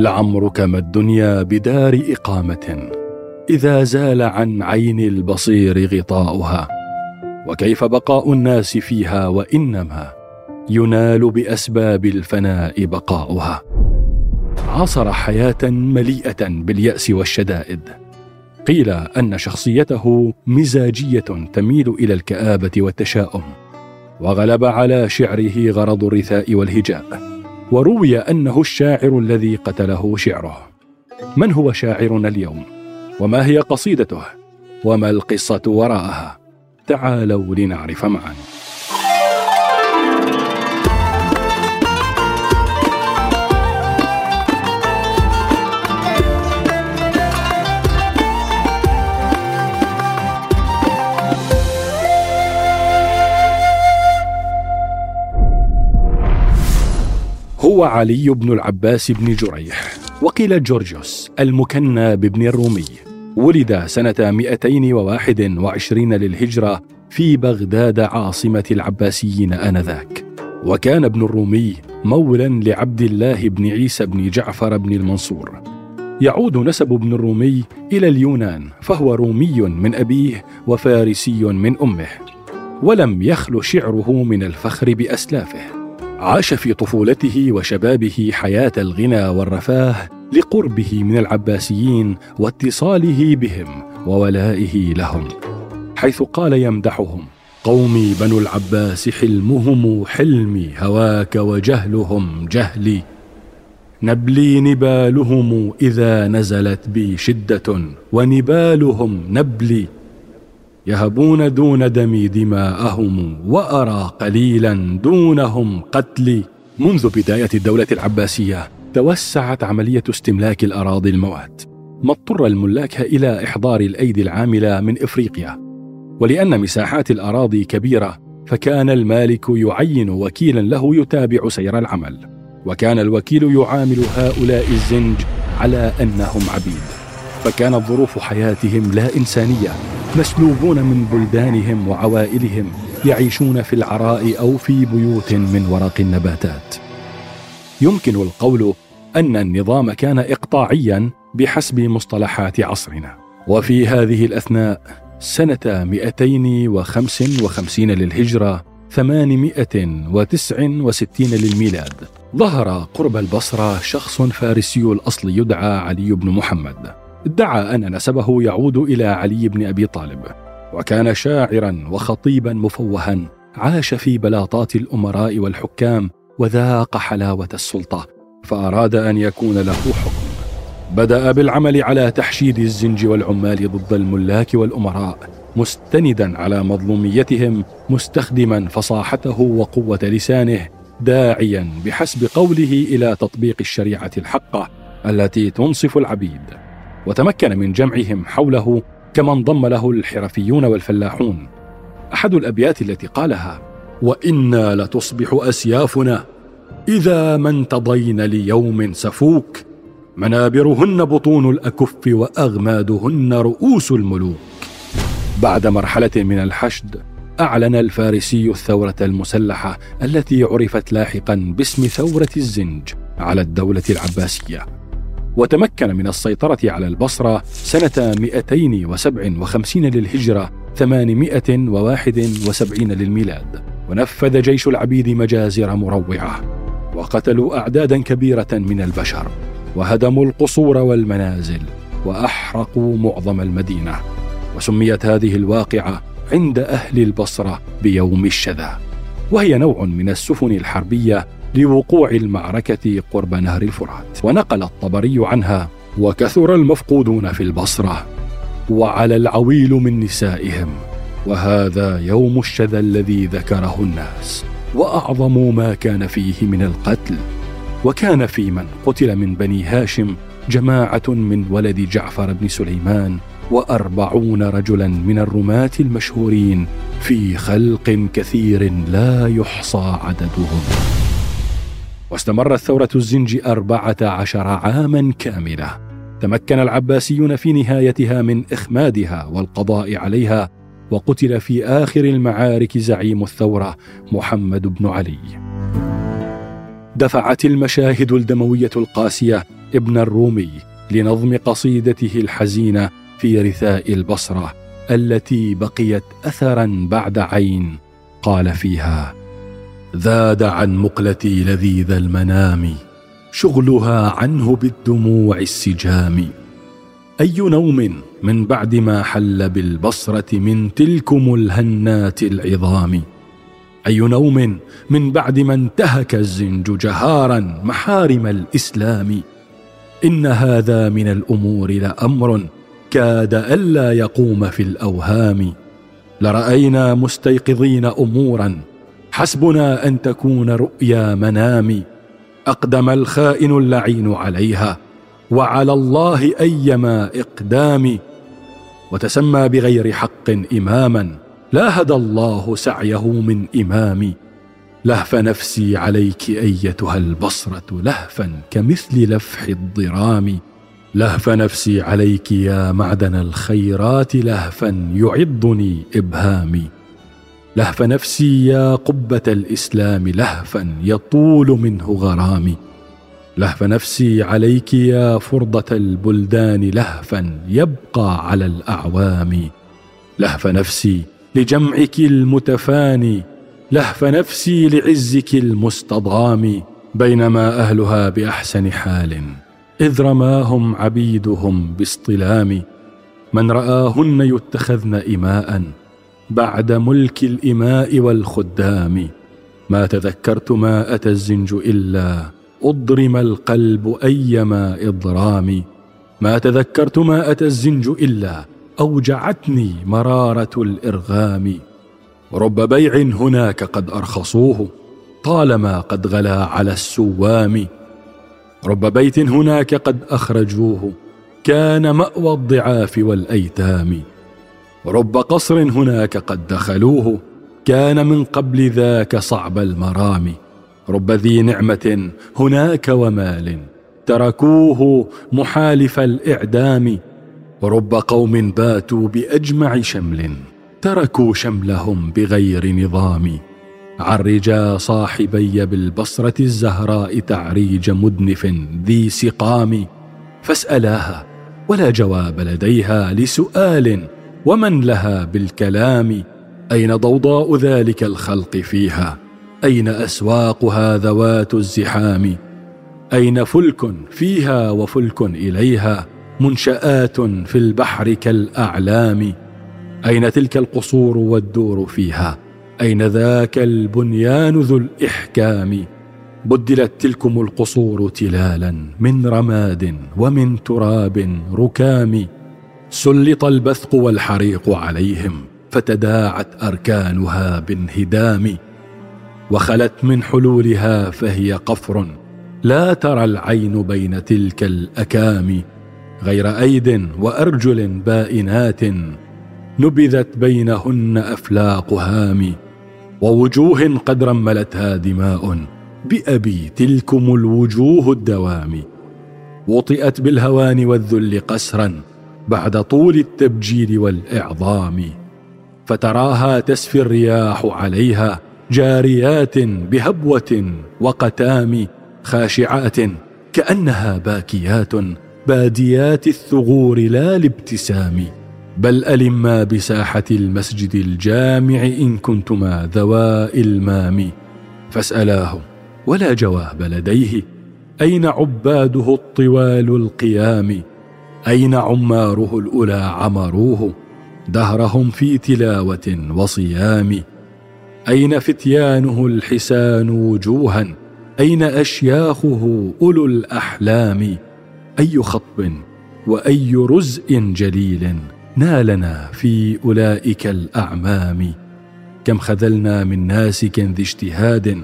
لعمرك ما الدنيا بدار إقامة إذا زال عن عين البصير غطاؤها. وكيف بقاء الناس فيها وإنما ينال بأسباب الفناء بقاؤها. عاصر حياة مليئة باليأس والشدائد. قيل أن شخصيته مزاجية تميل إلى الكآبة والتشاؤم وغلب على شعره غرض الرثاء والهجاء. وروي أنه الشاعر الذي قتله شعره. من هو شاعرنا اليوم؟ وما هي قصيدته؟ وما القصة وراءها؟ تعالوا لنعرف معا. هو علي بن العباس بن جريح وقيل جورجيوس المكنى بابن الرومي. ولد سنة 221 للهجرة في بغداد عاصمة العباسيين آنذاك. وكان ابن الرومي مولا لعبد الله بن عيسى بن جعفر بن المنصور. يعود نسب ابن الرومي إلى اليونان فهو رومي من أبيه وفارسي من أمه. ولم يخل شعره من الفخر بأسلافه. عاش في طفولته وشبابه حياة الغنى والرفاه لقربه من العباسيين واتصاله بهم وولائه لهم حيث قال يمدحهم قومي بنو العباس حلمهم حلمي هواك وجهلهم جهلي نبلي نبالهم إذا نزلت بي شدة ونبالهم نبلي يهبون دون دمي دماءهم وأرى قليلا دونهم قتلي منذ بداية الدولة العباسية توسعت عملية استملاك الأراضي الموات. ما اضطر الملاك إلى إحضار الأيدي العاملة من إفريقيا. ولأن مساحات الأراضي كبيرة فكان المالك يعين وكيلا له يتابع سير العمل. وكان الوكيل يعامل هؤلاء الزنج على أنهم عبيد. فكانت ظروف حياتهم لا إنسانية. مسلوبون من بلدانهم وعوائلهم يعيشون في العراء أو في بيوت من ورق النباتات. يمكن القول أن النظام كان اقطاعيا بحسب مصطلحات عصرنا. وفي هذه الأثناء سنة 255 للهجرة 869 للميلاد ظهر قرب البصرة شخص فارسي الأصل يدعى علي بن محمد. ادعى أن نسبه يعود إلى علي بن أبي طالب وكان شاعرا وخطيبا مفوها عاش في بلاطات الأمراء والحكام وذاق حلاوة السلطة فأراد أن يكون له حكم. بدأ بالعمل على تحشيد الزنج والعمال ضد الملاك والأمراء مستندا على مظلوميتهم مستخدما فصاحته وقوة لسانه داعيا بحسب قوله إلى تطبيق الشريعة الحقة التي تنصف العبيد. وتمكن من جمعهم حوله كما انضم له الحرفيون والفلاحون. أحد الأبيات التي قالها وإنا لتصبح أسيافنا إذا ما انتضين ليوم سفوك منابرهن بطون الأكف وأغمادهن رؤوس الملوك. بعد مرحلة من الحشد أعلن الفارسي الثورة المسلحة التي عرفت لاحقا باسم ثورة الزنج على الدولة العباسية. وتمكن من السيطرة على البصرة سنة 257 للهجرة 871 للميلاد. ونفذ جيش العبيد مجازر مروعة وقتلوا أعدادا كبيرة من البشر وهدموا القصور والمنازل وأحرقوا معظم المدينة. وسميت هذه الواقعة عند أهل البصرة بيوم الشذا. وهي نوع من السفن الحربية لوقوع المعركة قرب نهر الفرات. ونقل الطبري عنها وكثر المفقودون في البصرة وعلى العويل من نسائهم. وهذا يوم الشذا الذي ذكره الناس. وأعظم ما كان فيه من القتل. وكان في من قتل من بني هاشم جماعة من ولد جعفر بن سليمان وأربعون رجلا من الرماة المشهورين في خلق كثير لا يحصى عددهم. واستمرت ثورة الزنج أربعة عشر عاما كاملة. تمكن العباسيون في نهايتها من إخمادها والقضاء عليها وقتل في آخر المعارك زعيم الثورة محمد بن علي. دفعت المشاهد الدموية القاسية ابن الرومي لنظم قصيدته الحزينة في رثاء البصرة التي بقيت اثرا بعد عين قال فيها ذاد عن مقلتي لذيذ المنام شغلها عنه بالدموع السجام. أي نوم من بعد ما حل بالبصرة من تلكم الهنات العظام؟ أي نوم من بعد ما انتهك الزنج جهارا محارم الإسلام؟ إن هذا من الأمور لأمر كاد ألا يقوم في الأوهام. لرأينا مستيقظين أمورا حسبنا أن تكون رؤيا منام أقدم الخائن اللعين عليها. وعلى الله أيما اقدام وتسمى بغير حق إماما. لا هدى الله سعيه من امام لهف نفسي عليك أيتها البصرة لهفا كمثل لفح الضرام. لهف نفسي عليك يا معدن الخيرات لهفا يعضني إبهامي. لهف نفسي يا قبة الإسلام لهفا يطول منه غرامي. لهف نفسي عليك يا فرضة البلدان لهفا يبقى على الأعوام. لهف نفسي لجمعك المتفاني لهف نفسي لعزك المستضام بينما أهلها بأحسن حال إذ رماهم عبيدهم باصطلام من رآهن يتخذن اماء بعد ملك الإماء والخدام. ما تذكرت ما أتى الزنج إلا أضرم القلب ايما إضرام. ما تذكرت ما أتى الزنج إلا أوجعتني مرارة الإرغام. رب بيع هناك قد أرخصوه طالما قد غلا على السوام. رب بيت هناك قد أخرجوه كان مأوى الضعاف والأيتام. رب قصر هناك قد دخلوه. كان من قبل ذاك صعب المرام. رب ذي نعمة هناك ومال. تركوه محالف الإعدام. ورب قوم باتوا بأجمع شمل. تركوا شملهم بغير نظام. عرجا صاحبي بالبصرة الزهراء تعريج مدنف ذي سقام. فاسألاها ولا جواب لديها لسؤال. ومن لها بالكلام؟ أين ضوضاء ذلك الخلق فيها؟ أين أسواقها ذوات الزحام؟ أين فلك فيها وفلك إليها منشآت في البحر كالأعلام؟ أين تلك القصور والدور فيها؟ أين ذاك البنيان ذو الإحكام؟ بدلت تلكم القصور تلالا من رماد ومن تراب ركام. سلط البثق والحريق عليهم فتداعت أركانها بانهدام وخلت من حلولها فهي قفر. لا ترى العين بين تلك الأكام غير أيد وأرجل بائنات نبذت بينهن أفلاق هام. ووجوه قد رملتها دماء بأبي تلكم الوجوه الدوام. وطئت بالهوان والذل قسرا بعد طول التبجيل والإعظام فتراها تسفي الرياح عليها جاريات بهبوة وقتام خاشعات كأنها باكيات باديات الثغور لا لابتسام بل ألما بساحة المسجد الجامع إن كنتما ذوا إلمام. فاسألاه ولا جواب لديه أين عباده الطوال القيام؟ أين عماره الأولى عمروه؟ دهرهم في تلاوة وصيام. أين فتيانه الحسان وجوها؟ أين أشياخه أولو الأحلام؟ أي خطب وأي رزء جليل نالنا في أولئك الأعمام. كم خذلنا من ناسك ذي اجتهاد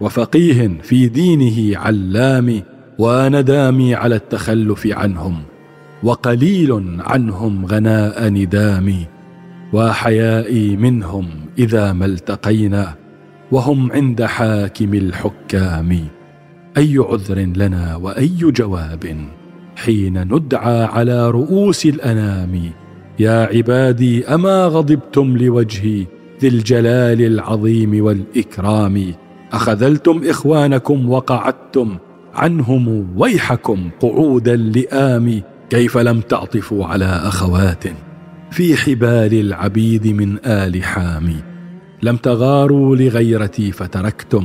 وفقيه في دينه علام. وندامي على التخلف عنهم. وقليل عنهم غناء ندامي وحيائي منهم إذا ما التقينا وهم عند حاكم الحكام. أي عذر لنا وأي جواب؟ حين ندعى على رؤوس الأنام يا عبادي أما غضبتم لوجهي ذي الجلال العظيم والإكرام؟ أخذلتم إخوانكم وقعدتم عنهم ويحكم قعود اللئام كيف لم تعطفوا على أخوات في حبال العبيد من آل حامي لم تغاروا لغيرتي فتركتم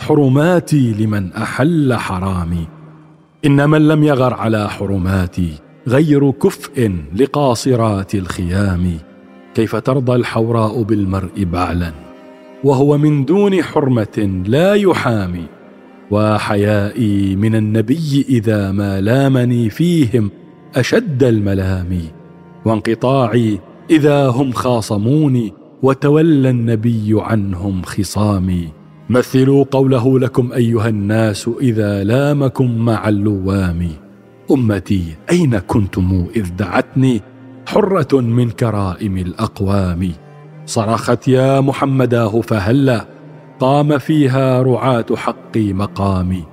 حرماتي لمن أحل حرامي. إن من لم يغر على حرماتي غير كفء لقاصرات الخيام. كيف ترضى الحوراء بالمرء بعلا وهو من دون حرمة لا يحامي. وحيائي من النبي إذا ما لامني فيهم أشد الملام وانقطاعي إذا هم خاصموني وتولى النبي عنهم خصامي. مثلوا قوله لكم أيها الناس إذا لامكم مع اللوام. أمتي أين كنتم إذ دعتني؟ حرة من كرائم الأقوام. صرخت يا محمداه فهلا قام فيها رعاة حقي مقامي.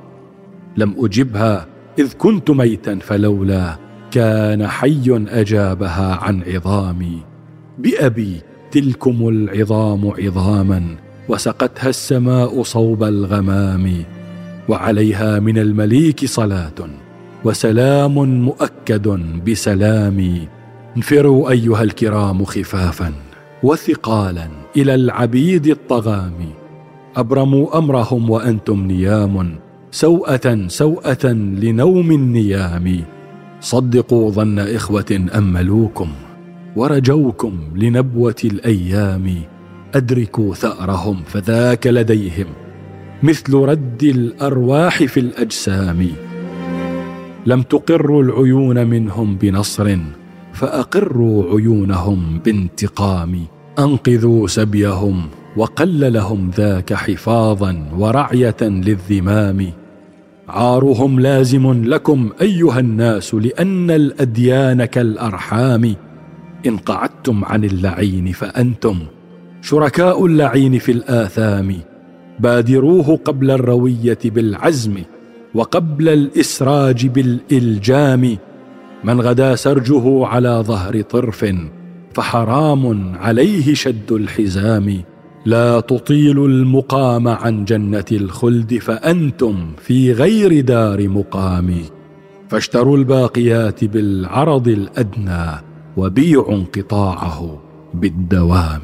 لم أجبها إذ كنت ميتا فلولا كان حي أجابها عن عظامي. بأبي تلكم العظام عظاما وسقتها السماء صوب الغمام وعليها من المليك صلاة وسلام مؤكد بسلامي انفروا أيها الكرام خفافا وثقالا إلى العبيد الطغام. أبرموا أمرهم وأنتم نيام سوءة سوءة لنوم النيام. صدقوا ظن إخوة أملوكم ورجوكم لنبوة الأيام أدركوا ثأرهم فذاك لديهم مثل رد الأرواح في الأجسام لم تقروا العيون منهم بنصر فأقروا عيونهم بانتقام أنقذوا سبيهم وقل لهم ذاك حفاظا ورعية للذمام عارهم لازم لكم أيها الناس لأن الأديان كالأرحام. إن قعدتم عن اللعين فأنتم شركاء اللعين في الآثام. بادروه قبل الروية بالعزم وقبل الإسراج بالإلجام. من غدا سرجه على ظهر طرف فحرام عليه شد الحزام. لا تطيل المقام عن جنة الخلد فأنتم في غير دار مقام. فاشتروا الباقيات بالعرض الأدنى وبيعوا انقطاعه بالدوام.